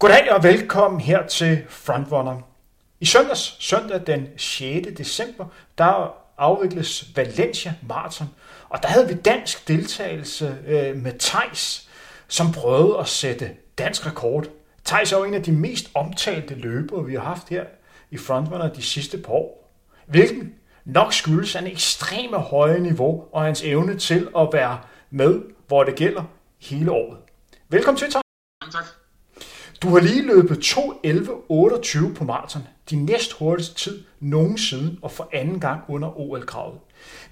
Goddag og velkommen her til Frontrunner. I søndags, søndag den 6. december, der afvikles Valencia Marathon, og der havde vi dansk deltagelse øh, med Tejs, som prøvede at sætte dansk rekord. Tejs er jo en af de mest omtalte løbere, vi har haft her i Frontrunner de sidste par år. Hvilken nok skyldes en ekstreme høje niveau og hans evne til at være med, hvor det gælder hele året. Velkommen til, Tejs. Tak. Du har lige løbet 2.11.28 på maraton. Din næst hurtigste tid nogensinde og for anden gang under OL-kravet.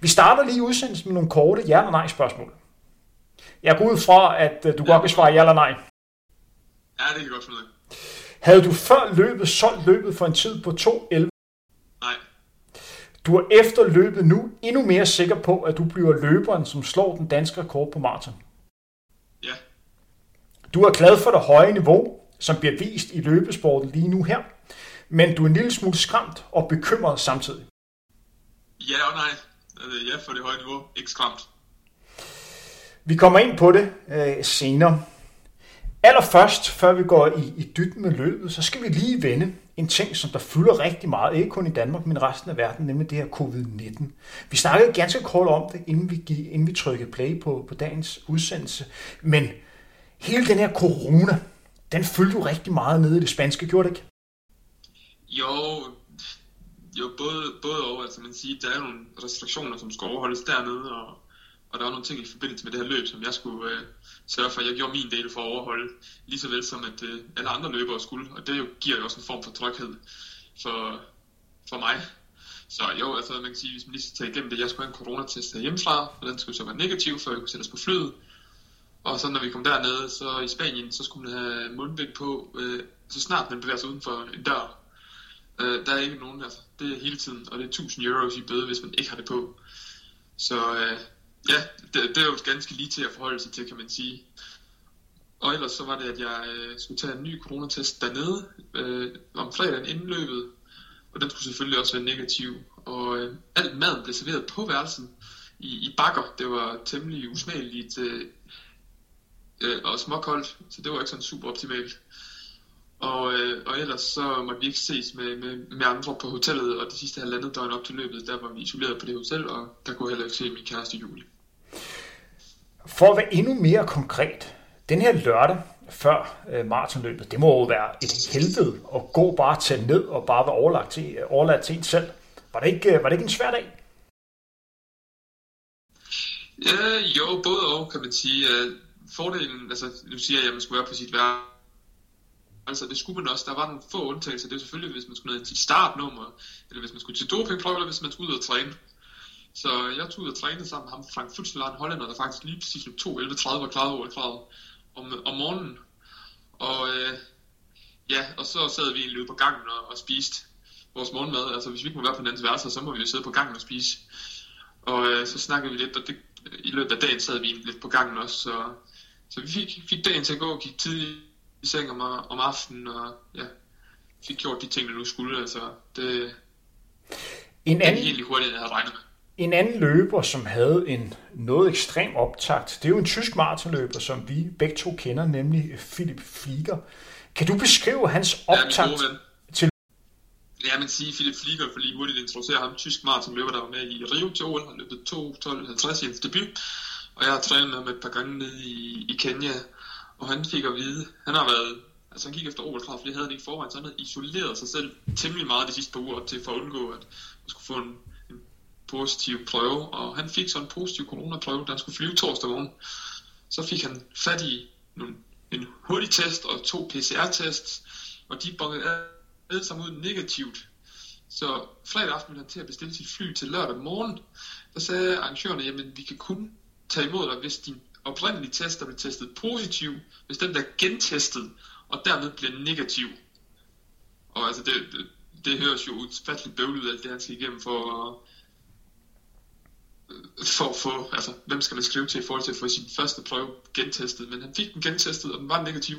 Vi starter lige udsendelsen med nogle korte ja eller nej spørgsmål. Jeg går ud fra, at øh, du ja. godt kan svare ja eller nej. Ja, det kan jeg godt finde. Havde du før løbet solgt løbet for en tid på 2.11? Nej. Du er efter løbet nu endnu mere sikker på, at du bliver løberen, som slår den danske rekord på maraton. Ja. Du er glad for det høje niveau, som bliver vist i løbesporten lige nu her, men du er en lille smule skræmt og bekymret samtidig. Ja og nej. Øh, Ja, for det høje niveau. Ikke skræmt. Vi kommer ind på det øh, senere. Allerførst, før vi går i, i dybden med løbet, så skal vi lige vende en ting, som der fylder rigtig meget, ikke kun i Danmark, men resten af verden, nemlig det her covid-19. Vi snakkede ganske kort om det, inden vi, gik, inden vi trykkede play på, på dagens udsendelse. Men hele den her corona, den fyldte jo rigtig meget nede i det spanske, gjorde det ikke? Jo, jo både, både over, altså man siger, der er nogle restriktioner, som skal overholdes dernede, og, og der var nogle ting i forbindelse med det her løb, som jeg skulle øh, sørge for, at jeg gjorde min del for at overholde, lige så vel som at øh, alle andre løbere skulle, og det jo, giver jo også en form for tryghed for, for mig. Så jo, altså man kan sige, hvis man lige skal tage igennem det, jeg skulle have en coronatest hjemmefra, og den skulle så være negativ, før jeg kunne sætte os på flyet. Og så når vi kom dernede, så i Spanien, så skulle man have mundbind på, øh, så snart man bevæger sig uden for en dør. Øh, der er ikke nogen, altså det er hele tiden, og det er 1000 euros i bøde, hvis man ikke har det på. Så øh, ja, det, det er jo ganske lige til at forholde sig til, kan man sige. Og ellers så var det, at jeg øh, skulle tage en ny coronatest dernede øh, om fredagen inden løbet. Og den skulle selvfølgelig også være negativ. Og øh, alt maden blev serveret på værelsen i, i bakker. Det var temmelig usmageligt øh, øh, og småkoldt, så det var ikke sådan super optimalt. Og, øh, og ellers så måtte vi ikke ses med, med, med andre på hotellet, og det sidste halvandet døgn op til løbet, der var vi isoleret på det hotel, og der kunne jeg heller ikke se min kæreste Julie. For at være endnu mere konkret, den her lørdag før øh, maratonløbet, det må jo være et helvede at gå bare til ned og bare være overlagt til, overladt til en selv. Var det, ikke, var det ikke en svær dag? Ja, jo, både og, kan man sige. Fordelen, altså nu siger jeg, at man skulle være på sit værelse, Altså, det skulle man også. Der var nogle få undtagelser. Det er selvfølgelig, hvis man skulle ned til startnummer, eller hvis man skulle til dopingprøve, eller hvis man skulle ud og træne. Så jeg tog ud og træne sammen med ham, Frank Futselaar, en hollænder, der faktisk lige præcis om 2, 11, 30 var klaret over kravet om, om morgenen. Og øh, ja, og så sad vi egentlig ude på gangen og, og spiste vores morgenmad. Altså, hvis vi ikke må være på den anden værelse, så må vi jo sidde på gangen og spise. Og øh, så snakkede vi lidt, og det, i løbet af dagen sad vi lidt på gangen også. Så, så vi fik, fik dagen til at gå og gik tidligt i seng om, om aftenen, og ja, fik gjort de ting, der nu skulle. Altså, det, En det anden, egentlig hurtigt, end jeg havde regnet med. en anden løber, som havde en noget ekstrem optakt, det er jo en tysk maratonløber, som vi begge to kender, nemlig Philip Flieger. Kan du beskrive hans Ja, optakt? ven. til- Ja, men sige Philip Flieger, for lige hurtigt at introducere ham. Tysk maratonløber, der var med i Rio til OL. Han løbet 2.12.50 i hans debut. Og jeg har trænet med ham et par gange nede i, i Kenya. Og han fik at vide, han har været, altså han gik efter OL fordi det havde han ikke forvejen, så han havde isoleret sig selv temmelig meget de sidste par uger til for at undgå, at man skulle få en, en positiv prøve. Og han fik så en positiv coronaprøve, da han skulle flyve torsdag morgen. Så fik han fat i nogle, en hurtig test og to PCR-tests, og de bongede alle sammen ud negativt. Så fredag aften ville han til at bestille sit fly til lørdag morgen. Der sagde arrangørerne, jamen vi kan kun tage imod dig, hvis din oprindelige test, der blev testet positiv, hvis den bliver gentestet, og dermed bliver negativ. Og altså det, det, det høres jo utfatteligt bøvlet ud, alt det han skal igennem for at for at få, altså hvem skal man skrive til i forhold til at få sin første prøve gentestet, men han fik den gentestet, og den var negativ,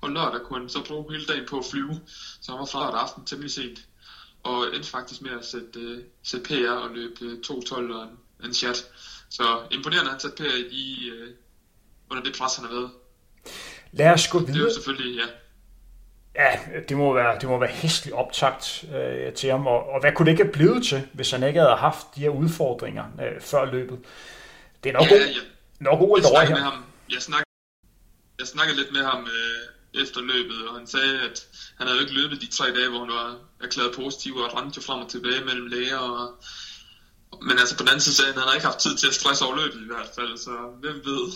og lørdag kunne han så bruge hele dagen på at flyve, så han var fra lørdag aften temmelig sent, og endte faktisk med at sætte, uh, sætte PR og løbe øh, uh, 2.12 og en, en chat. Så imponerende, at han satte PR i, uh, under det pres, han har været. Lad os gå Det er videre. jo selvfølgelig, ja, Ja, det må være, det må være hæsligt optagt øh, til ham, og, og hvad kunne det ikke have blevet til, hvis han ikke havde haft de her udfordringer øh, før løbet? Det er nok, ja, ja. nok OL over her. Med ham. Jeg, snak, jeg snakkede lidt med ham øh, efter løbet, og han sagde, at han havde ikke løbet de tre dage, hvor han var erklæret positiv, og rendte jo frem og tilbage mellem læger. Og, men altså på den anden side sagde han, har ikke haft tid til at stresse over løbet i hvert fald, så hvem ved.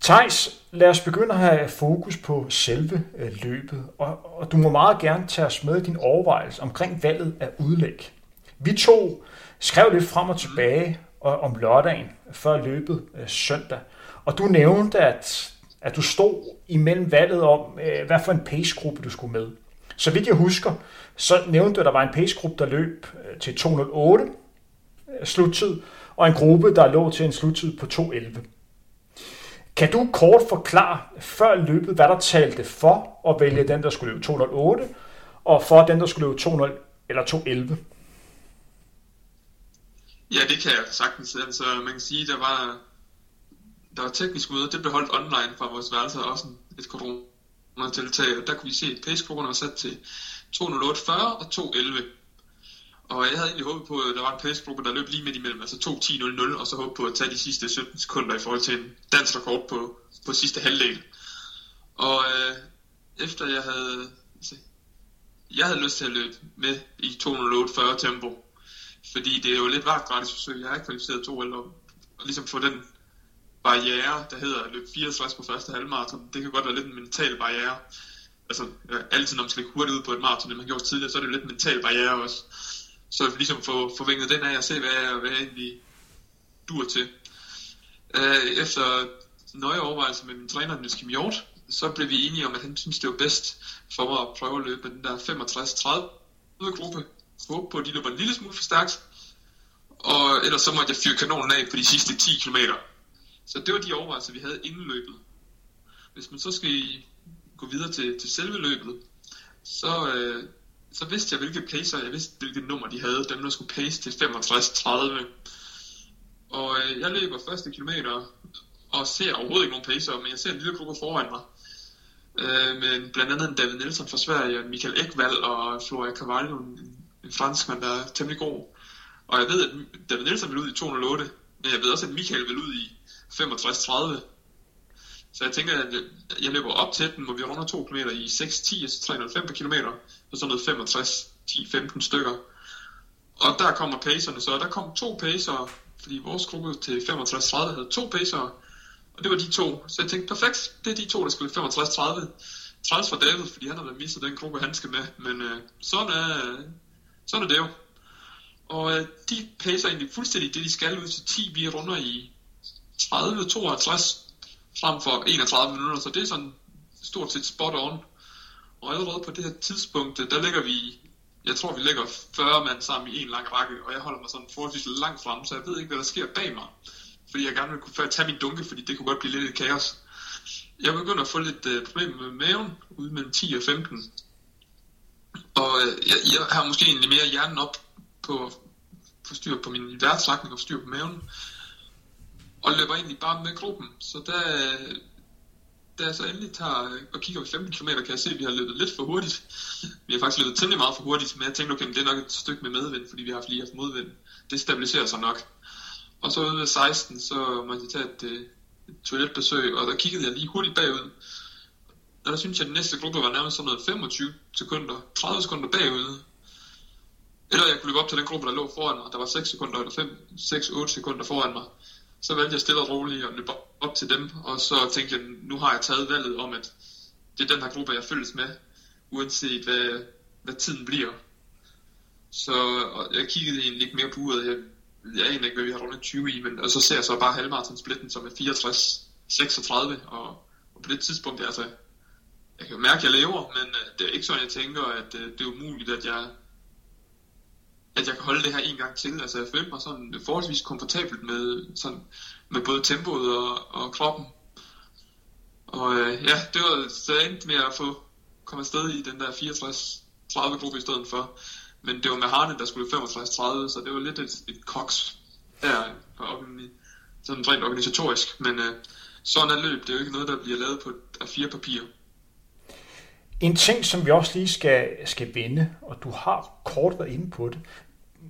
Thijs, lad os begynde at have fokus på selve øh, løbet, og, og du må meget gerne tage os med i din overvejelse omkring valget af udlæg. Vi to skrev lidt frem og tilbage om lørdagen før løbet øh, søndag, og du nævnte, at, at du stod imellem valget om, øh, hvad for en pacegruppe du skulle med. Så vidt jeg husker, så nævnte du, at der var en pacegruppe, der løb øh, til 208 øh, sluttid, og en gruppe, der lå til en sluttid på 211. Kan du kort forklare før løbet, hvad der talte for at vælge den, der skulle løbe 208, og for den, der skulle løbe 200 eller 211? Ja, det kan jeg sagtens. Altså, man kan sige, der var, der var teknisk møde, det blev holdt online fra vores værelse, også et corona-tiltag, og der kunne vi se, at pace var sat til 208.40 og 211. Og jeg havde egentlig håbet på, at der var en pacegruppe, der løb lige midt imellem, altså 2.10.00, og så håbet på at tage de sidste 17 sekunder i forhold til en dansk rekord på, på sidste halvdel. Og øh, efter jeg havde, se, jeg havde lyst til at løbe med i 208.40 tempo, fordi det er jo lidt vagt gratis forsøg. Jeg har ikke kvalificeret to eller og ligesom få den barriere, der hedder at løbe 64 på første halvmarathon. Det kan godt være lidt en mental barriere. Altså, altid når man skal hurtigt ud på et maraton, det man har gjort tidligere, så er det jo lidt mental barriere også så ligesom få, få vinget den af og se, hvad jeg, hvad jeg egentlig dur til. Øh, efter nøje overvejelse med min træner, Niels Kim Hjort, så blev vi enige om, at han synes, det var bedst for mig at prøve at løbe den der 65-30 gruppe. Håbe på, at de løber en lille smule for stærkt. Og ellers så måtte jeg fyre kanonen af på de sidste 10 km. Så det var de overvejelser, vi havde inden løbet. Hvis man så skal gå videre til, til selve løbet, så, øh, så vidste jeg, hvilke pacer, jeg vidste, hvilket nummer de havde, dem der skulle pace til 65-30. Og øh, jeg løber første kilometer, og ser overhovedet ikke nogen pacer, men jeg ser en lille gruppe foran mig. Øh, men blandt andet en David Nielsen fra Sverige, Michael Ekvald og Floria Carvalho, en, en franskmand, der er temmelig god. Og jeg ved, at David Nielsen vil ud i 208, men jeg ved også, at Michael vil ud i 65-30. Så jeg tænker, at jeg løber op til den, hvor vi runder 2 km i 6.10, altså 305 km, så sådan noget 65, 10-15 stykker. Og der kommer pacerne så, der kom to pacer, fordi vores gruppe til 65-30 havde to pacer, og det var de to. Så jeg tænkte, perfekt, det er de to, der skal 65-30. Træls for David, fordi han har da mistet den gruppe, han skal med, men øh, sådan, er, sådan er det jo. Og øh, de pacer egentlig fuldstændig det, de skal ud til 10. Vi runder i 30-52 frem for 31 minutter, så det er sådan stort set spot on. Og allerede på det her tidspunkt, øh, der ligger vi, jeg tror vi ligger 40 mand sammen i en lang række, og jeg holder mig sådan forholdsvis langt frem, så jeg ved ikke, hvad der sker bag mig. Fordi jeg gerne vil kunne tage min dunke, fordi det kunne godt blive lidt et kaos. Jeg begynder at få lidt øh, problemer med maven, ude mellem 10 og 15. Og øh, jeg, jeg har måske egentlig mere hjernen op på, på styr på min værtslagning og styr på maven og løber egentlig bare med gruppen. Så da, da jeg så endelig tager og kigger på 15 km, kan jeg se, at vi har løbet lidt for hurtigt. Vi har faktisk løbet temmelig meget for hurtigt, men jeg tænkte, okay, det er nok et stykke med medvind, fordi vi har lige haft modvind. Det stabiliserer sig nok. Og så ude ved 16, så måtte jeg tage et, et toiletbesøg, og der kiggede jeg lige hurtigt bagud. Og der synes jeg, at den næste gruppe var nærmest sådan noget 25 sekunder, 30 sekunder bagud. Eller jeg kunne løbe op til den gruppe, der lå foran mig. Der var 6 sekunder eller 5-6-8 sekunder foran mig så valgte jeg stille og roligt at løbe op til dem, og så tænkte jeg, nu har jeg taget valget om, at det er den her gruppe, jeg følges med, uanset hvad, hvad tiden bliver. Så og jeg kiggede egentlig ikke mere på uret, jeg, jeg aner ikke, hvad vi har rundt 20 i, men og så ser jeg så bare halvmarathon-splitten, som er 64-36, og, og på det tidspunkt, altså, jeg kan jo mærke, at jeg lever, men øh, det er ikke sådan, jeg tænker, at øh, det er umuligt, at jeg at jeg kan holde det her en gang til. Altså jeg følte mig sådan forholdsvis komfortabelt med, sådan, med både tempoet og, og kroppen. Og øh, ja, det var så endte med at få komme afsted i den der 64-30 gruppe i stedet for. Men det var med Harne, der skulle 65-30, så det var lidt et, et koks der, på sådan rent organisatorisk. Men øh, sådan er løb, det er jo ikke noget, der bliver lavet på af fire papir. En ting, som vi også lige skal, skal vende, og du har kort været inde på det,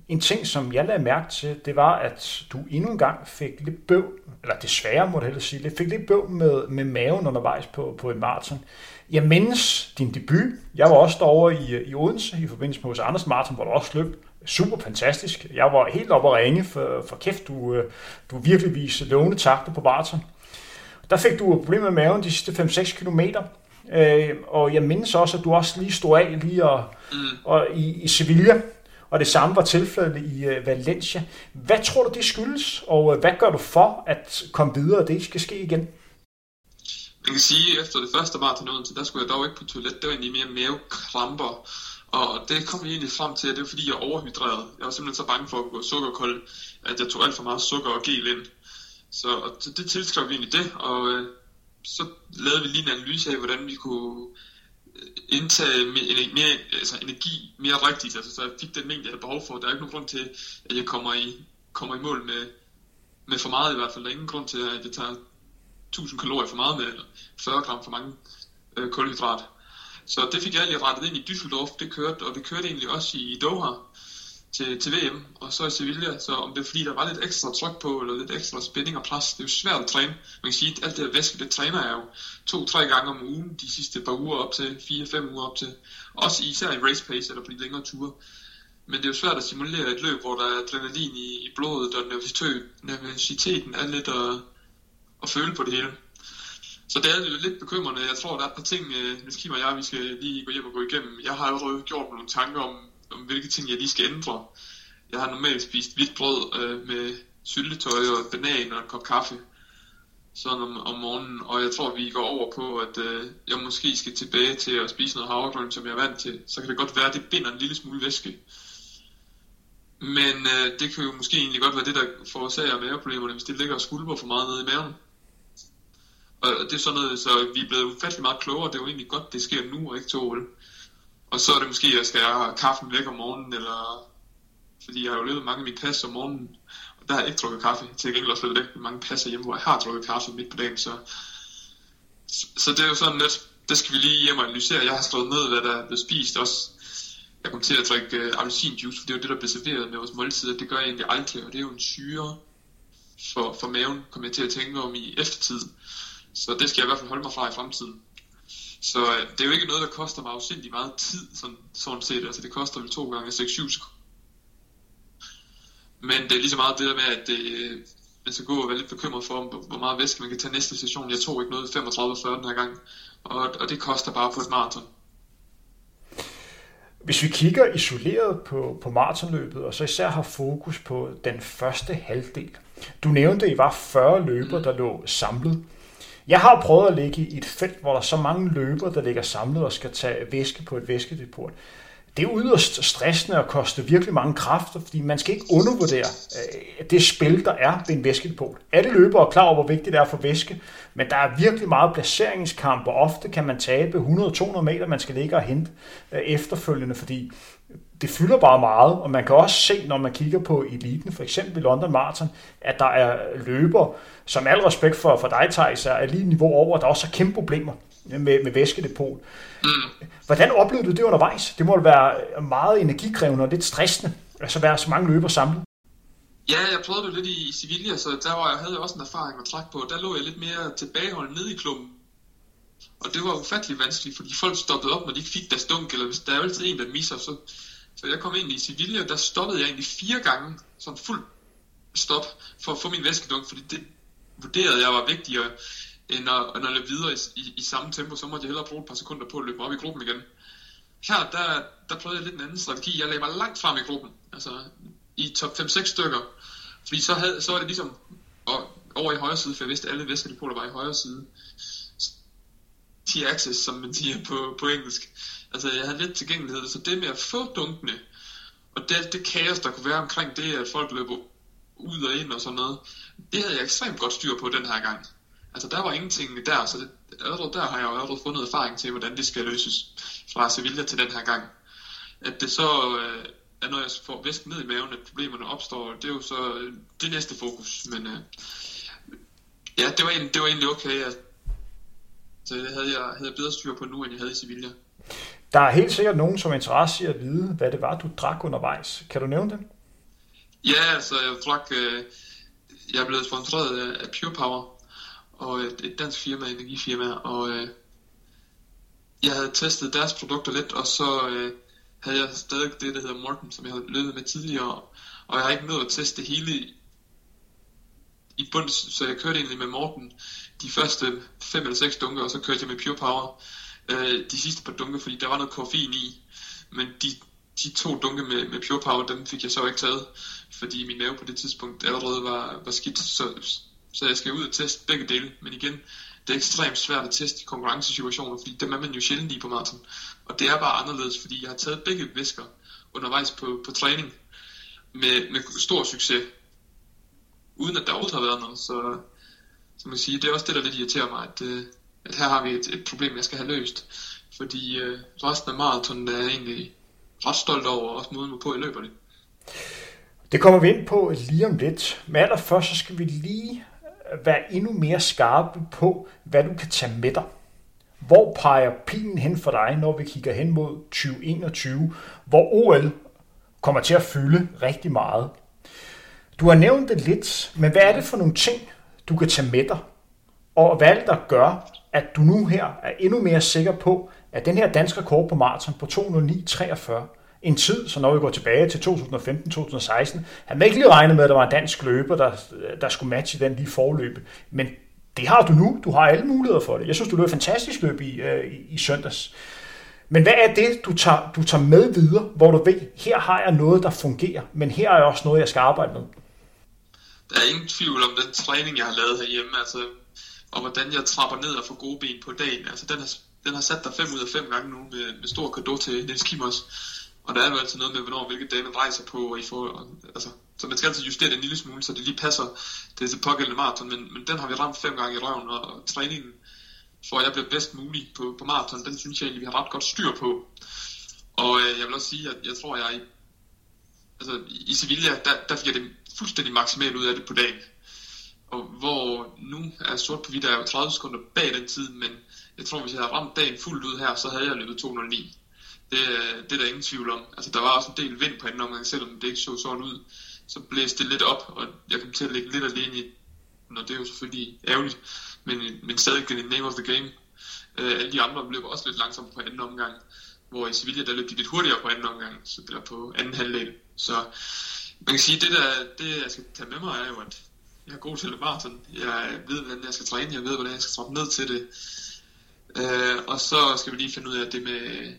en ting, som jeg lagde mærke til, det var, at du endnu en gang fik lidt bøv, eller desværre må det hellere sige, fik lidt bøv med, med maven undervejs på, på en maraton. Jeg mindes din debut. Jeg var også derovre i, i Odense i forbindelse med hos Anders Martin, hvor du også løb super fantastisk. Jeg var helt oppe at ringe, for, for kæft, du, øh, du virkelig viste lovende takter på maraton. Der fik du problemer med maven de sidste 5-6 kilometer, øh, og jeg mindes også, at du også lige stod af lige og, mm. og i, i Sevilla, og det samme var tilfældet i uh, Valencia. Hvad tror du, det skyldes, og uh, hvad gør du for at komme videre, og det ikke skal ske igen? Man kan sige, at efter det første maraton så der skulle jeg dog ikke på toilet. Det var egentlig mere mavekramper. Og det kom jeg egentlig frem til, at det var fordi, jeg overhydrerede. Jeg var simpelthen så bange for at gå sukkerkold, at jeg tog alt for meget sukker og gel ind. Så det tilskrev vi egentlig det, og øh, så lavede vi lige en analyse af, hvordan vi kunne øh, indtage mere, mere, altså energi mere rigtigt, altså så jeg fik den mængde, jeg havde behov for. Der er ikke nogen grund til, at jeg kommer i, kommer i mål med, med for meget i hvert fald. Der er ingen grund til, at jeg tager 1000 kalorier for meget med, eller 40 gram for mange øh, kulhydrat. Så det fik jeg lige rettet ind i Düsseldorf, det kørte, og det kørte egentlig også i Doha til, til VM, og så i Sevilla, så om det er fordi, der var lidt ekstra tryk på, eller lidt ekstra spænding og pres, det er jo svært at træne. Man kan sige, at alt det her væske, det træner jeg jo to-tre gange om ugen, de sidste par uger op til, fire-fem uger op til, også især i race pace eller på de længere ture. Men det er jo svært at simulere et løb, hvor der er adrenalin i, i blodet, og nervositeten er lidt at, at føle på det hele. Så det er jo lidt bekymrende. Jeg tror, der er et par ting, øh, hvis Kim og jeg, vi skal lige gå hjem og gå igennem. Jeg har allerede gjort nogle tanker om, om hvilke ting jeg lige skal ændre. Jeg har normalt spist hvidt brød øh, med syltetøj og banan og en kop kaffe sådan om, om morgenen, og jeg tror, vi går over på, at øh, jeg måske skal tilbage til at spise noget havregryn, som jeg er vant til. Så kan det godt være, at det binder en lille smule væske. Men øh, det kan jo måske egentlig godt være det, der forårsager maveproblemerne, hvis det ligger og skulper for meget nede i maven. Og det er sådan noget, så vi er blevet ufattelig meget klogere. Det er jo egentlig godt, det sker nu, og ikke til OL. Og så er det måske, at jeg skal have kaffen væk om morgenen, eller fordi jeg har jo løbet mange af mine pas om morgenen, og der har jeg ikke drukket kaffe. Til gengæld også løbet mange passer hjemme, hvor jeg har drukket kaffe midt på dagen, så, så det er jo sådan lidt, det skal vi lige hjem og analysere. Jeg har skrevet ned, hvad der er blevet spist også. Jeg kom til at drikke øh, appelsinjuice, for det er jo det, der bliver serveret med vores måltider. det gør jeg egentlig aldrig, og det er jo en syre for, for maven, kommer jeg til at tænke om i eftertid. Så det skal jeg i hvert fald holde mig fra i fremtiden. Så øh, det er jo ikke noget, der koster mig afsindig meget tid, sådan, sådan set. Altså det koster vel to gange 6-7 sekunder. Men det er lige så meget det der med, at det, øh, man skal gå og være lidt bekymret for, hvor meget væske man kan tage næste station. Jeg tog ikke noget 35-40 den her gang, og, og det koster bare på et maraton. Hvis vi kigger isoleret på, på maratonløbet, og så især har fokus på den første halvdel. Du nævnte, at I var 40 løber, mm. der lå samlet. Jeg har prøvet at ligge i et felt, hvor der er så mange løber, der ligger samlet og skal tage væske på et væskedepot. Det er yderst stressende og koster virkelig mange kræfter, fordi man skal ikke undervurdere øh, det spil, der er ved en væskedepot. Alle løbere er klar over, hvor vigtigt det er for væske, men der er virkelig meget placeringskamp, og ofte kan man tabe 100-200 meter, man skal ligge og hente øh, efterfølgende, fordi det fylder bare meget, og man kan også se, når man kigger på eliten, for eksempel London Marathon, at der er løber, som al respekt for, for dig, Thijs, er lige niveau over, der også er kæmpe problemer med, med væskedepot. Mm. Hvordan oplevede du det undervejs? Det må være meget energikrævende og lidt stressende, altså være så mange løber samlet. Ja, jeg prøvede det lidt i Sevilla, så der var, jeg havde også en erfaring at trække på. Der lå jeg lidt mere tilbageholdt nede i klubben. Og det var ufattelig vanskeligt, fordi folk stoppede op, når de ikke fik deres dunk, eller hvis der er altid en, der misser, så så jeg kom ind i Sevilla, der stoppede jeg egentlig fire gange, sådan fuld stop, for at få min væskedunk, fordi det vurderede jeg var vigtigere, end at, end at løbe videre i, i, i samme tempo, så måtte jeg hellere bruge et par sekunder på at løbe op i gruppen igen. Her, der, der prøvede jeg lidt en anden strategi. Jeg lagde mig langt frem i gruppen, altså i top 5-6 stykker, fordi så, havde, så var det ligesom og, over i højre side, for jeg vidste, at alle væskedepoter var i højre side. T-axis, som man siger på, på engelsk. Altså, jeg havde lidt tilgængelighed, så det med at få dunkene, og det, det kaos, der kunne være omkring det, at folk løber ud og ind og sådan noget, det havde jeg ekstremt godt styr på den her gang. Altså, der var ingenting der, så det, allerede der har jeg jo allerede fundet erfaring til, hvordan det skal løses fra Sevilla til den her gang. At det så øh, er, når jeg får væsken ned i maven, at problemerne opstår, det er jo så øh, det næste fokus. Men øh, ja, det var, egentlig, det var egentlig okay. At, så det havde jeg, havde jeg bedre styr på nu, end jeg havde i Sevilla. Der er helt sikkert nogen, som er interesse i at vide, hvad det var, du drak undervejs. Kan du nævne det? Ja, altså jeg drak... Øh, jeg er blevet sponsoreret af Pure Power, og et, et dansk firma, energifirma, og øh, jeg havde testet deres produkter lidt, og så øh, havde jeg stadig det, der hedder Morten, som jeg havde løbet med tidligere, og jeg har ikke nået at teste det hele i bund, så jeg kørte egentlig med Morten de første 5 eller 6 dunker, og så kørte jeg med Pure Power øh, de sidste par dunker, fordi der var noget koffein i, men de, de to dunke med, med Pure Power, dem fik jeg så ikke taget, fordi min mave på det tidspunkt allerede var, var skidt, så, så jeg skal ud og teste begge dele, men igen, det er ekstremt svært at teste i konkurrencesituationer, fordi dem er man jo sjældent i på maraton. Og det er bare anderledes, fordi jeg har taget begge væsker undervejs på, på træning med, med stor succes, uden at der overhovedet har været noget. Så, så man sige, det er også det, der lidt irriterer mig, at, øh, at her har vi et, et problem, jeg skal have løst. Fordi øh, resten af maraton er jeg egentlig ret stolt over, og også måden, hvorpå jeg løber det. Det kommer vi ind på lige om lidt. Men allerførst så skal vi lige være endnu mere skarpe på, hvad du kan tage med dig. Hvor peger pilen hen for dig, når vi kigger hen mod 2021, hvor OL kommer til at fylde rigtig meget? Du har nævnt det lidt, men hvad er det for nogle ting, du kan tage med dig? Og hvad er det, der gør, at du nu her er endnu mere sikker på, at den her danske rekord på maraton på 209.43, en tid, så når vi går tilbage til 2015-2016, havde man ikke lige regnet med, at der var en dansk løber, der, der skulle matche den lige forløbe. Men det har du nu. Du har alle muligheder for det. Jeg synes, du løb fantastisk løb i, øh, i, i søndags. Men hvad er det, du tager, du tager med videre, hvor du ved, her har jeg noget, der fungerer, men her er også noget, jeg skal arbejde med? Der er ingen tvivl om den træning, jeg har lavet herhjemme, altså, og hvordan jeg trapper ned og får gode ben på dagen. Altså, den har, den har sat dig 5 ud af 5 gange nu med, med stor kado til Niels Kimmers. Og der er jo altid noget med, hvornår hvilke dage man rejser på, og I får, altså, så man skal altid justere det en lille smule, så det lige passer det til pågældende maraton, men, men den har vi ramt fem gange i røven, og træningen for at jeg bliver bedst mulig på, på maraton, den synes jeg egentlig, vi har ret godt styr på. Og øh, jeg vil også sige, at jeg tror, jeg i, altså, i Sevilla, der, der fik jeg det fuldstændig maksimalt ud af det på dagen. Og hvor nu er sort på hvidt, er jo 30 sekunder bag den tid, men jeg tror, hvis jeg havde ramt dagen fuldt ud her, så havde jeg løbet 209. Det, øh, det er der ingen tvivl om. Altså, der var også en del vind på anden omgang, selvom det ikke så sådan ud. Så blæste det lidt op, og jeg kom til at ligge lidt alene i når det er jo selvfølgelig ærgerligt, men, men stadig det name of the game. Uh, alle de andre løb også lidt langsomt på anden omgang, hvor i Sevilla der løb de lidt hurtigere på anden omgang, så det var på anden halvdel. Så man kan sige, det der, det jeg skal tage med mig er jo, at jeg er god til at maraton. Jeg ved, hvordan jeg skal træne, jeg ved, hvordan jeg skal trappe ned til det. Øh, og så skal vi lige finde ud af det med,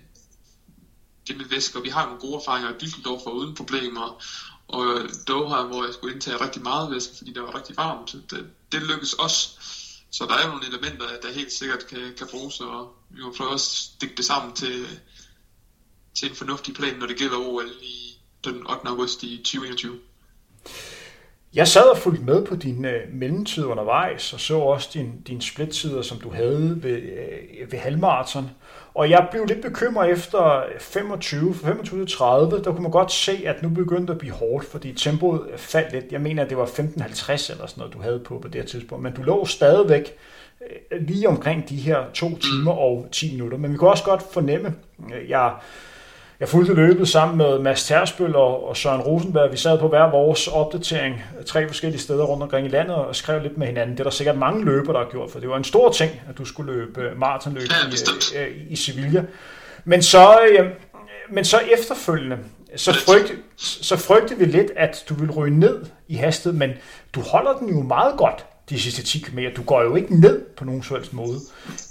det med væsker. Vi har nogle gode erfaringer i Düsseldorf og uden problemer, og Doha, hvor jeg skulle indtage rigtig meget væske, fordi det var rigtig varmt. Det, det lykkedes også. Så der er jo nogle elementer, der helt sikkert kan, kan bruges, og vi må prøve at stikke det sammen til, til en fornuftig plan, når det gælder OL i den 8. august i 2021. Jeg sad og fulgte med på din øh, mellemtid undervejs, og så også din, din splittider, som du havde ved, øh, ved halvmarathon. Og jeg blev lidt bekymret efter 25, 25-30, der kunne man godt se, at nu begyndte at blive hårdt, fordi tempoet faldt lidt. Jeg mener, at det var 15.50 eller sådan noget, du havde på på det her tidspunkt, men du lå stadigvæk øh, lige omkring de her to timer og 10 minutter. Men vi kunne også godt fornemme, øh, jeg jeg fulgte løbet sammen med Mads Tersbøl og, og Søren Rosenberg. Vi sad på hver vores opdatering tre forskellige steder rundt omkring i landet og skrev lidt med hinanden. Det er der sikkert mange løber, der har gjort, for det var en stor ting, at du skulle løbe øh, maratonløb i, øh, i Sevilla. Men så, øh, men så efterfølgende, så frygte, så frygte vi lidt, at du ville ryge ned i hastighed, men du holder den jo meget godt de sidste 10 km. Du går jo ikke ned på nogen som helst måde.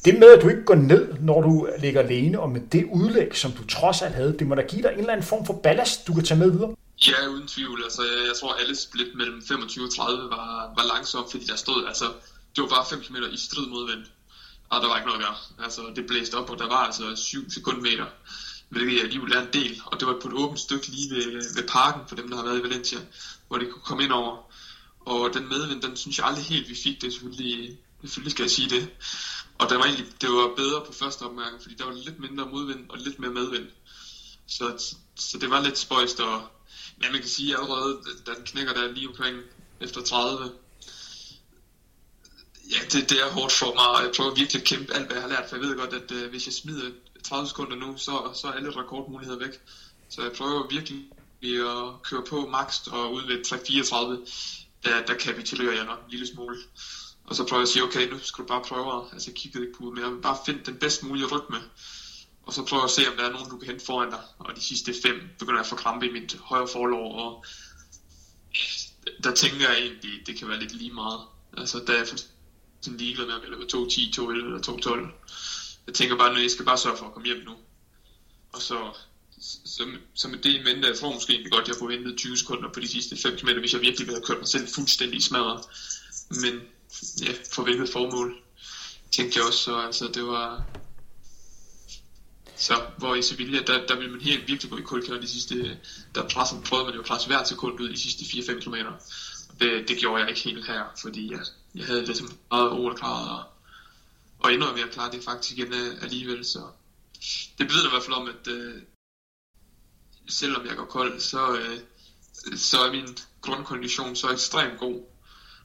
Det med, at du ikke går ned, når du ligger alene, og med det udlæg, som du trods alt havde, det må da give dig en eller anden form for ballast, du kan tage med videre. Ja, uden tvivl. Altså, jeg tror, alle split mellem 25 og 30 var, var langsomt, fordi der stod, altså, det var bare 5 km i strid vind. Og der var ikke noget at gøre. Altså, det blæste op, og der var altså 7 sekundmeter, hvilket jeg alligevel er en del. Og det var på et åbent stykke lige ved, ved parken, for dem, der har været i Valencia, hvor de kunne komme ind over. Og den medvind, den synes jeg aldrig helt, vi fik det. Selvfølgelig, selvfølgelig skal jeg sige det. Og der var egentlig det var bedre på første omgang, fordi der var lidt mindre modvind og lidt mere medvind. Så, så det var lidt spøjst, og ja, man kan sige allerede, da den knækker der lige omkring efter 30, ja, det, det er hårdt for mig, og jeg prøver virkelig at kæmpe alt, hvad jeg har lært, for jeg ved godt, at uh, hvis jeg smider 30 sekunder nu, så, så er alle rekordmuligheder væk. Så jeg prøver virkelig at køre på max og ud ved 3.34, der, der kapitulerer jeg nok en lille smule. Og så prøver jeg at sige, okay, nu skal du bare prøve, altså jeg kiggede ikke på men jeg vil bare finde den bedst mulige rytme. Og så prøve at se, om der er nogen, du kan hente foran dig. Og de sidste fem begynder jeg at få krampe i mit højre forlov, og der tænker jeg egentlig, det kan være lidt lige meget. Altså, der er jeg fuldstændig ligeglad med, om jeg løber 2.10, 2.11 eller 2.12. Jeg tænker bare, at jeg skal bare sørge for at komme hjem nu. Og så, så, så med det i mente, jeg tror måske godt, at jeg kunne vente 20 sekunder på de sidste 5 km, hvis jeg virkelig ville have kørt mig selv fuldstændig smadret. Men ja, for hvilket formål, tænkte jeg også, så altså, det var... Så hvor i Sevilla, der, der ville man helt virkelig gå i kulkælder de sidste... Der presset, prøvede man jo at presse hver sekund ud de sidste 4-5 km. Det, det gjorde jeg ikke helt her, fordi jeg, jeg havde lidt meget overklaret, og, og endnu mere klart det faktisk igen øh, alligevel, så det betyder i hvert fald om, at øh, selvom jeg går kold, så, øh, så er min grundkondition så ekstremt god,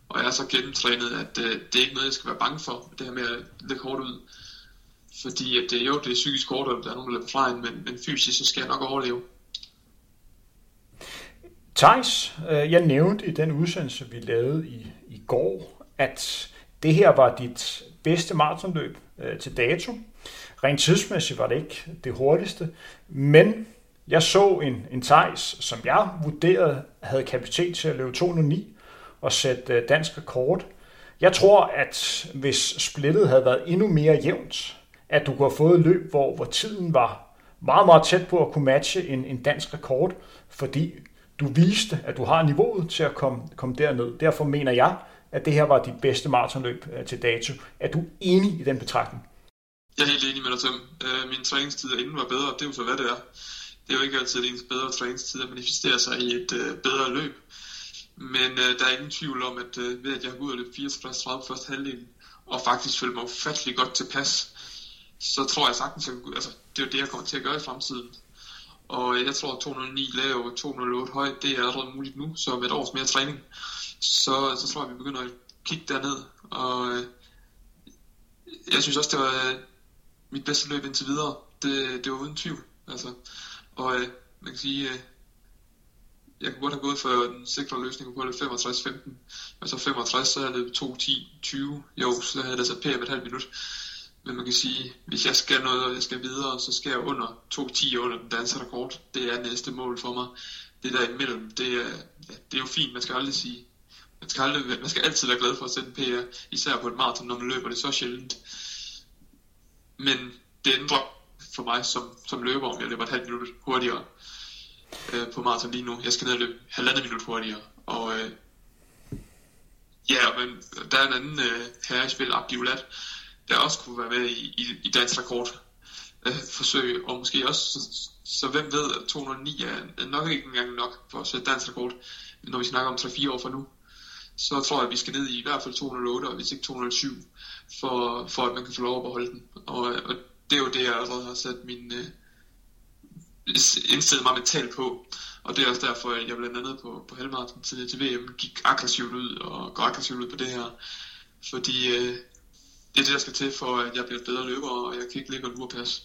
og jeg er så gennemtrænet, at øh, det er ikke noget, jeg skal være bange for, det her med at lægge hårdt ud. Fordi at det, jo, det er psykisk hårdt, og der er nogen, der løber fra en, men, men fysisk, så skal jeg nok overleve. Thijs, øh, jeg nævnte i den udsendelse, vi lavede i, i går, at det her var dit bedste maratonløb øh, til dato. Rent tidsmæssigt var det ikke det hurtigste, men jeg så en, en Thijs, som jeg vurderede havde kapacitet til at løbe 209 og sætte øh, dansk rekord. Jeg tror, at hvis splittet havde været endnu mere jævnt, at du kunne have fået et løb, hvor, hvor tiden var meget, meget tæt på at kunne matche en, en dansk rekord, fordi du viste, at du har niveauet til at komme, komme derned. Derfor mener jeg, at det her var dit bedste maratonløb øh, til dato. Er du enig i den betragtning? Jeg er helt enig med dig, Tim. Øh, min træningstid inden var bedre, det er jo så hvad det er. Det er jo ikke altid, ens bedre træningstid at manifestere sig i et øh, bedre løb. Men øh, der er ingen tvivl om, at øh, ved at jeg har gået og løbet 64-30 første halvdel, og faktisk følte mig ufattelig godt tilpas, så tror jeg sagtens, at altså, det er jo det, jeg kommer til at gøre i fremtiden. Og øh, jeg tror, at 209 lav og 208 høj, det er allerede muligt nu, så med et års mere træning, så, så tror jeg, at vi begynder at kigge derned. Og øh, jeg synes også, det var øh, mit bedste løb indtil videre. Det, det var uden tvivl. Altså, og øh, man kan sige, øh, jeg kunne godt have gået for den sikre løsning på det 65-15. Altså 65, så er det 2-10-20. Jo, så havde det pære med et halvt minut. Men man kan sige, hvis jeg skal noget, og jeg skal videre, så skal jeg under 2-10 under den danske rekord. Det er næste mål for mig. Det der imellem, det er, ja, det er jo fint. Man skal aldrig sige, man skal, aldrig, man skal altid være glad for at sætte en PR, især på et maraton, når man løber det så sjældent. Men det ændrer for mig som, som løber, om jeg løber et halvt minut hurtigere øh, på maraton lige nu. Jeg skal ned og løbe halvandet minut hurtigere. Og øh, ja, men der er en anden øh, herre i spil, Abdi Ulat, der også kunne være med i, i, i dansk rekord øh, forsøg, og måske også, så, så hvem ved, at 209 er nok ikke engang nok for at sætte dansk rekord, når vi snakker om 3-4 år fra nu. Så tror jeg, at vi skal ned i i hvert fald 208, og hvis ikke 207, for, for at man kan få lov at beholde den. Og, og det er jo det, jeg allerede har sat min, øh, indstillet mig mentalt på. Og det er også derfor, at jeg blandt andet på, på halvmarathon til, til VM gik aggressivt ud og går aggressivt ud på det her. Fordi øh, det er det, der skal til for, at jeg bliver et bedre løber, og jeg kan ikke ligge og lure pas.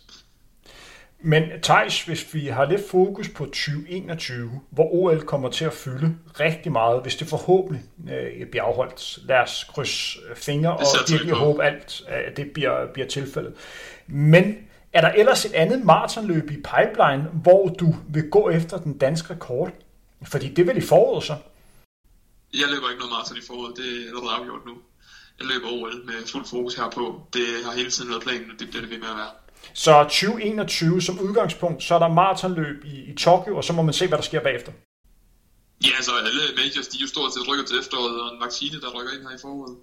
Men Thijs, hvis vi har lidt fokus på 2021, hvor OL kommer til at fylde rigtig meget, hvis det forhåbentlig øh, bliver afholdt. Lad os krydse fingre og virkelig håbe alt, at det bliver, bliver tilfældet. Men er der ellers et andet maratonløb i pipeline, hvor du vil gå efter den danske rekord? Fordi det vil i foråret så. Jeg løber ikke noget maraton i foråret, det er allerede afgjort nu. Jeg løber OL med fuld fokus herpå. Det har hele tiden været planen, og det bliver det ved med at være. Så 2021 som udgangspunkt, så er der maratonløb i, i Tokyo, og så må man se, hvad der sker bagefter. Ja, så alle majors, de er jo stort set rykker til efteråret, og en vaccine, der rykker ind her i foråret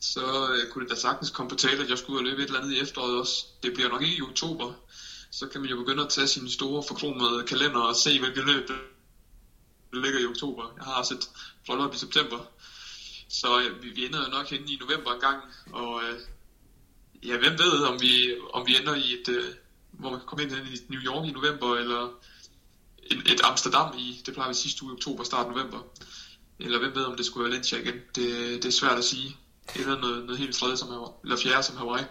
så øh, kunne det da sagtens komme på tale, at jeg skulle ud og løbe et eller andet i efteråret også. Det bliver nok ikke i oktober. Så kan man jo begynde at tage sine store forkromede kalender og se, hvilke løb der ligger i oktober. Jeg har også flot op i september. Så øh, vi, vi ender jo nok hen i november en gang, og øh, ja, hvem ved, om vi, om vi ender i et, øh, hvor man kan komme ind i New York i november, eller et, et Amsterdam i, det plejer vi sidste uge i oktober, start november. Eller hvem ved, om det skulle være Valencia igen. Det, det er svært at sige eller noget, noget helt tredje som Hawaii, eller fjerde som Hawaii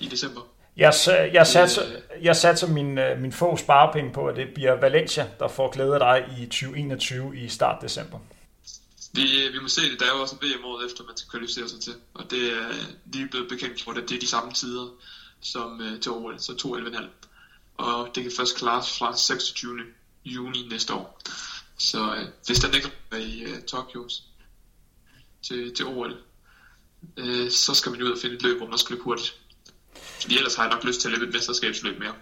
i december. Jeg, jeg, satser, jeg satser min, øh, min få sparepenge på, at det bliver Valencia, der får glæde af dig i 2021 i start december. Vi, vi må se det. Der er jo også en VM året efter, man skal kvalificere sig til. Og det er lige blevet bekendt at det er de samme tider som uh, til OL, så 2.11.5. Og det kan først klares fra 26. juni næste år. Så uh, hvis der ligger i uh, Tokyo til, til OL, uh, så skal man ud og finde et løb, hvor man skal løbe hurtigt. Fordi ellers har jeg nok lyst til at løbe et mesterskabsløb mere.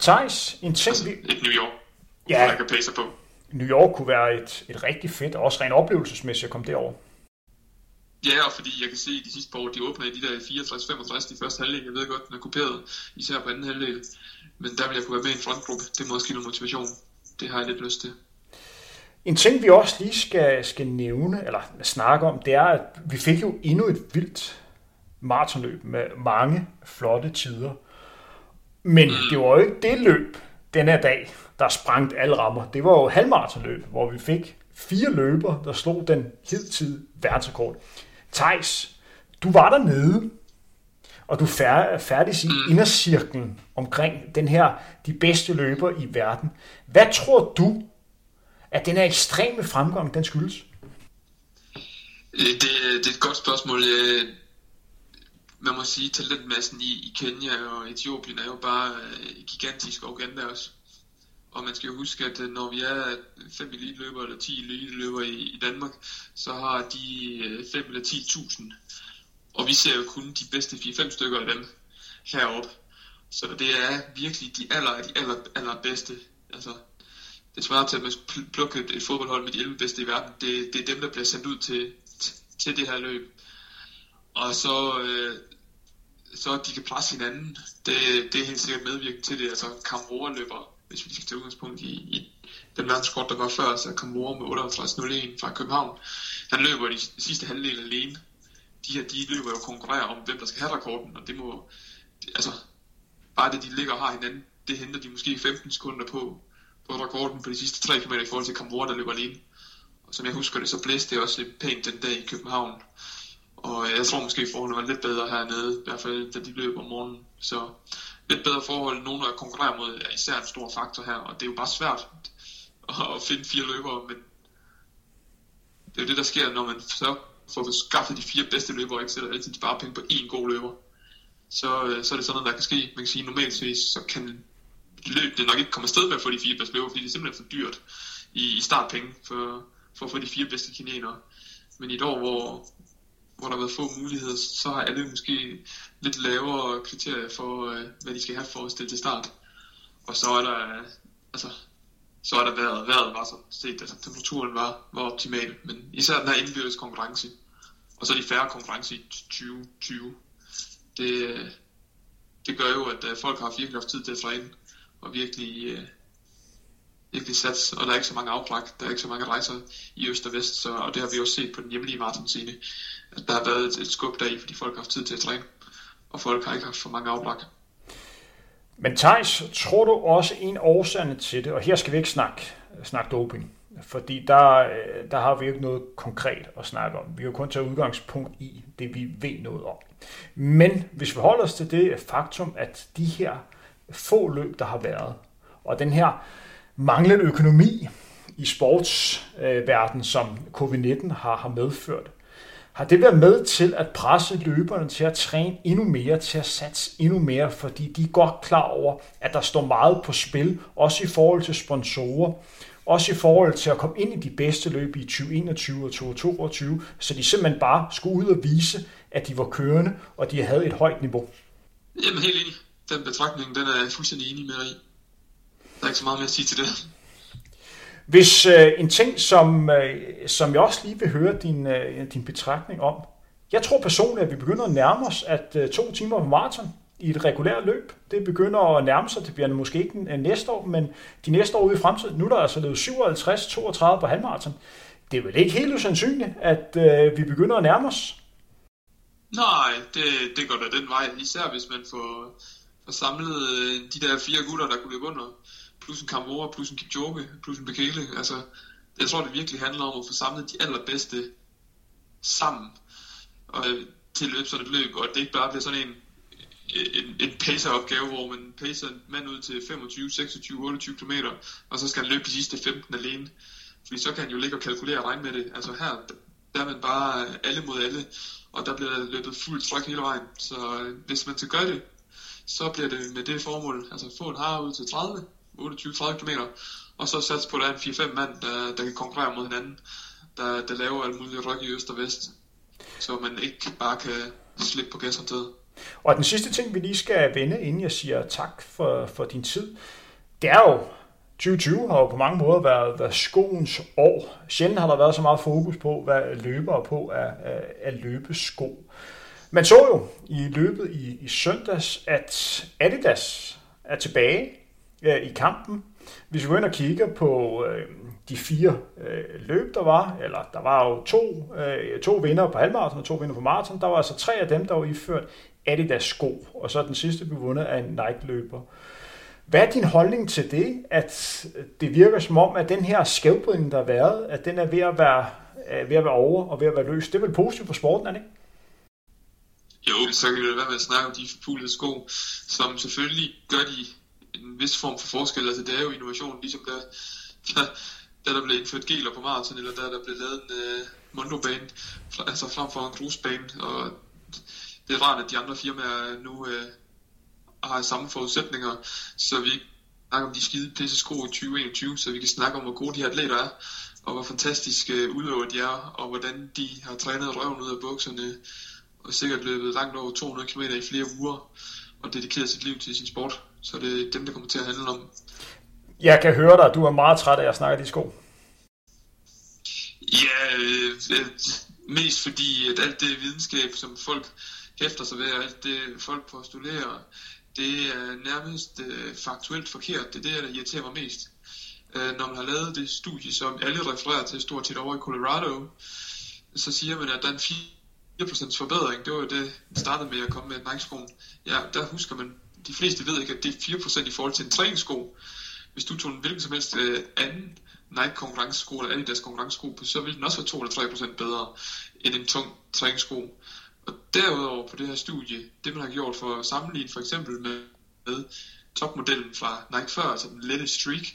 Thijs, en ting... Altså, et New York, ja, jeg kan pace på. New York kunne være et, et rigtig fedt, og også rent oplevelsesmæssigt at komme derover. Ja, og fordi jeg kan se, at de sidste par år, de åbner i de der 64-65 de første halvdel. Jeg ved godt, den er kuperet, især på anden halvdel. Men der vil jeg kunne være med i en frontgruppe. Det må også give noget motivation. Det har jeg lidt lyst til. En ting, vi også lige skal, skal nævne, eller snakke om, det er, at vi fik jo endnu et vildt maratonløb med mange flotte tider. Men mm. det var jo ikke det løb den her dag, der sprang alle rammer. Det var jo halvmaratonløb, hvor vi fik fire løber, der slog den hidtid verdensrekord. Tejs, du var der nede, og du er færdig i mm. indercirklen omkring den her, de bedste løber i verden. Hvad tror du, at den her ekstreme fremgang, den skyldes? Øh, det, det er et godt spørgsmål. Øh, man må sige, talentmassen i, i Kenya og Etiopien er jo bare øh, gigantisk og Uganda også. Og man skal jo huske, at øh, når vi er øh, 5 eliteløbere eller 10 eliteløbere i, i Danmark, så har de øh, 5 eller 10.000. Og vi ser jo kun de bedste 4-5 stykker af dem heroppe. Så det er virkelig de aller, de aller, aller bedste. Altså, det svarer til, at man skulle plukke et, et fodboldhold med de 11 bedste i verden. Det, det er dem, der bliver sendt ud til, til det her løb. Og så, øh, så de kan presse hinanden. Det, det er helt sikkert medvirkende til det. Altså, Kamrora løber hvis vi skal tage udgangspunkt i, i den verdenskort, der var før, så kom Moore med 58.01 fra København. Han løber de sidste halvdel alene. De her, de løber jo konkurrerer om, hvem der skal have rekorden, og det må, altså, bare det, de ligger og har hinanden, det henter de måske 15 sekunder på, på rekorden på de sidste 3 km i forhold til Kamora, der løber alene. Og som jeg husker det, så blæste det også lidt pænt den dag i København. Og jeg tror måske, forholdene var lidt bedre hernede, i hvert fald da de løb om morgenen. Så lidt bedre forhold, nogen der konkurrerer mod, er især en stor faktor her, og det er jo bare svært at finde fire løbere, men det er jo det, der sker, når man så får skaffet de fire bedste løbere, ikke sætter altid bare penge på én god løber. Så, øh, så er det sådan noget, der kan ske. Man kan sige, normalt så kan løb det nok ikke komme afsted med at få de fire bedste løbere, fordi det er simpelthen for dyrt i, i startpenge for, for at få de fire bedste kinenere. Men i et år, hvor, hvor der har været få muligheder, så har alle måske lidt lavere kriterier for, øh, hvad de skal have for at stille til start. Og så er der, altså, så er der været, været var så set, altså temperaturen var, var optimal, men især den her indbyrdes konkurrence, og så de færre konkurrence i 2020, det, øh, det gør jo, at øh, folk har virkelig haft tid til at træne, og virkelig, øh, virkelig sats, og der er ikke så mange afbræk, der er ikke så mange rejser i øst og vest, så, og det har vi også set på den hjemlige maratonscene, at der har været et, et skub deri, fordi folk har haft tid til at træne, og folk har ikke haft for mange afbræk. Men Thijs, tror du også en årsagerne til det, og her skal vi ikke snakke, snakke doping, fordi der, øh, der har vi ikke noget konkret at snakke om. Vi kan kun tage udgangspunkt i det, vi ved noget om. Men hvis vi holder os til det faktum, at de her få løb, der har været, og den her manglende økonomi i sportsverdenen, som covid-19 har, har medført, har det været med til at presse løberne til at træne endnu mere, til at satse endnu mere, fordi de er godt klar over, at der står meget på spil, også i forhold til sponsorer, også i forhold til at komme ind i de bedste løb i 2021 og 2022, så de simpelthen bare skulle ud og vise, at de var kørende, og de havde et højt niveau. Jamen helt enig. Den betragtning, den er jeg fuldstændig enig med dig i. Der er ikke så meget mere at sige til det. Hvis øh, en ting, som, øh, som jeg også lige vil høre din, øh, din betragtning om. Jeg tror personligt, at vi begynder at nærme os, at øh, to timer på maraton i et regulært løb, det begynder at nærme sig. Det bliver måske ikke øh, næste år, men de næste år ude i fremtiden. Nu er der altså løbet 57-32 på halvmaraton. Det er vel ikke helt usandsynligt, at øh, vi begynder at nærme os? Nej, det, det går da den vej. Især hvis man får, får samlet øh, de der fire gutter, der kunne løbe under plus en Kamora, plus en Kipchoge, plus en Bekele. Altså, jeg tror, det virkelig handler om at få samlet de allerbedste sammen og, øh, til løb sådan et løb, og at det ikke bare bliver sådan en, en, en pacer-opgave, hvor man pacer en mand ud til 25, 26, 28 km, og så skal han løbe de sidste 15 alene. Fordi så kan han jo ligge og kalkulere og regne med det. Altså her, der er man bare alle mod alle, og der bliver løbet fuldt tryk hele vejen. Så øh, hvis man skal gøre det, så bliver det med det formål, altså få en har ud til 30, 28-30 km, og så satse på, at der er en 4-5 mand, der, der kan konkurrere mod hinanden, der, der laver alt muligt ryk i øst og vest, så man ikke bare kan slippe på gashåndtaget. Og den sidste ting, vi lige skal vende, inden jeg siger tak for, for din tid, det er jo, 2020 har jo på mange måder været, været skoens år. Sjældent har der været så meget fokus på, hvad løbere på er, er løbesko. Man så jo i løbet i, i søndags, at Adidas er tilbage øh, i kampen. Hvis vi går ind og kigger på øh, de fire øh, løb, der var, eller der var jo to, øh, to vinder på halvmarathon og to vinder på maraton, der var altså tre af dem, der var iført Adidas sko, og så den sidste blev vundet af en Nike-løber. Hvad er din holdning til det, at det virker som om, at den her skævbrydning, der har været, at den er ved at være, ved at være over og ved at være løs? Det er vel positivt for sporten, er det ikke? Jo, så kan det være med at snakke om de forpulede sko, som selvfølgelig gør de en vis form for forskel. Altså det er jo innovation, ligesom der, der, da der blev indført geler på maraton, eller da der blev lavet en uh, mondobane, altså frem for en grusbane, og det er rart, at de andre firmaer nu uh, har samme forudsætninger, så vi ikke snakker om de skide pisse sko i 2021, så vi kan snakke om, hvor gode de her atleter er, og hvor fantastiske øh, udøvere de er, og hvordan de har trænet røven ud af bukserne, og sikkert løbet langt over 200 km i flere uger, og dedikeret sit liv til sin sport. Så det er dem, der kommer til at handle om. Jeg kan høre dig, du er meget træt af at snakke de sko. Ja, øh, mest fordi, at alt det videnskab, som folk hæfter sig ved, og alt det folk postulerer, det er nærmest øh, faktuelt forkert. Det er det, der irriterer mig mest. Øh, når man har lavet det studie, som alle refererer til stort set over i Colorado, så siger man, at der er en 4% forbedring. Det var jo det, der startede med at komme med Nike-skoen. Ja, der husker man, de fleste ved ikke, at det er 4% i forhold til en træningssko. Hvis du tog en hvilken som helst øh, anden Nike konkurrencesko eller Adidas konkurrencesko på, så ville den også være 2 eller 3% bedre end en tung træningssko. Og derudover på det her studie, det man har gjort for at sammenligne for eksempel med, med topmodellen fra Nike før, altså den lette Streak,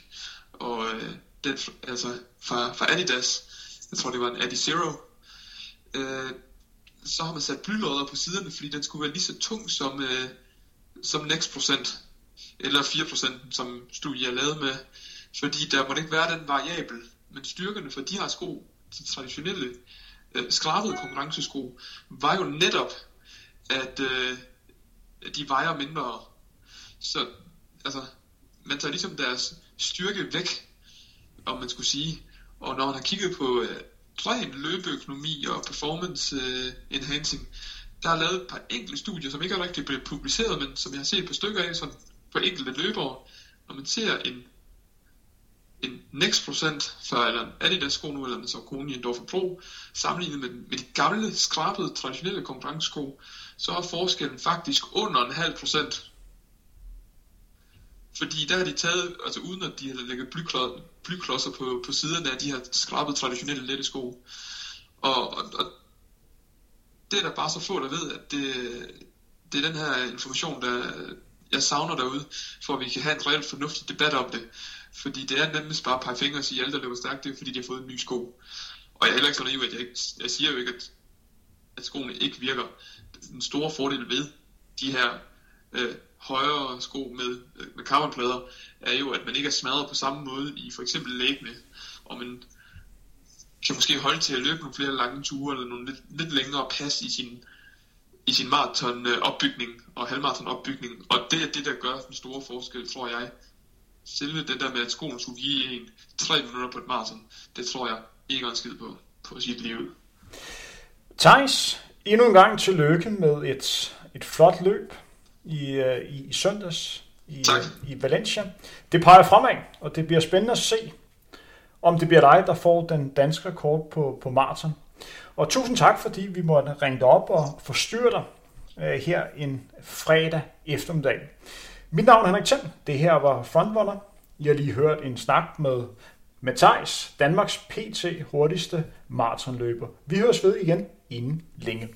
og øh, den altså fra, fra Adidas, jeg tror det var en Adi Zero, øh, så har man sat blylodder på siderne, fordi den skulle være lige så tung som, øh, som Next Procent, eller 4%, som studiet er lavet med, fordi der må ikke være den variabel, men styrkerne for de her sko, de traditionelle øh, skrabede konkurrencesko, var jo netop, at øh, de vejer mindre. Så altså, man tager ligesom deres styrke væk, om man skulle sige. Og når man har kigget på øh, ren løbeøkonomi og performance øh, enhancing, der er lavet et par enkelte studier, som ikke er rigtig blevet publiceret, men som jeg har set på stykker af sådan, på enkelte løbere. Når man ser en en Next Procent for eller en Adidas sko nu, eller en Saucony Endorphin Pro, sammenlignet med, med de gamle, skrabede, traditionelle konkurrencesko, så er forskellen faktisk under en halv procent. Fordi der har de taget, altså uden at de har lægget blyklodser på, på siderne af de her skrabede, traditionelle lette sko. Og, og, og det er der bare så få, der ved, at det, det er den her information, der jeg savner derude, for at vi kan have en reelt fornuftig debat om det. Fordi det er nemmest bare at pege fingre og sige, at alle der løber stærkt, det er fordi de har fået en ny sko. Og jeg er heller ikke så naiv, at jeg, ikke, jeg siger jo ikke, at, at skoene ikke virker. Den store fordel ved de her øh, højere sko med, øh, med carbonplader, er jo, at man ikke er smadret på samme måde i for eksempel lægene, og man kan måske holde til at løbe nogle flere lange ture, eller nogle lidt, lidt længere pas i sin, i sin maraton opbygning og halvmaraton opbygning, og det er det, der gør den store forskel, tror jeg, selve det der med, at skolen skulle give en tre minutter på et maraton, det tror jeg ikke en skid på, på sit liv. Thijs, endnu en gang tillykke med et, et flot løb i, øh, i, i søndags i, tak. i Valencia. Det peger fremad, og det bliver spændende at se, om det bliver dig, der får den danske rekord på, på maraton. Og tusind tak, fordi vi måtte ringe dig op og forstyrre dig øh, her en fredag eftermiddag. Mit navn er Henrik Thiem. Det her var Frontrunner. Jeg har lige hørt en snak med Matthijs, Danmarks PT hurtigste maratonløber. Vi høres ved igen inden længe.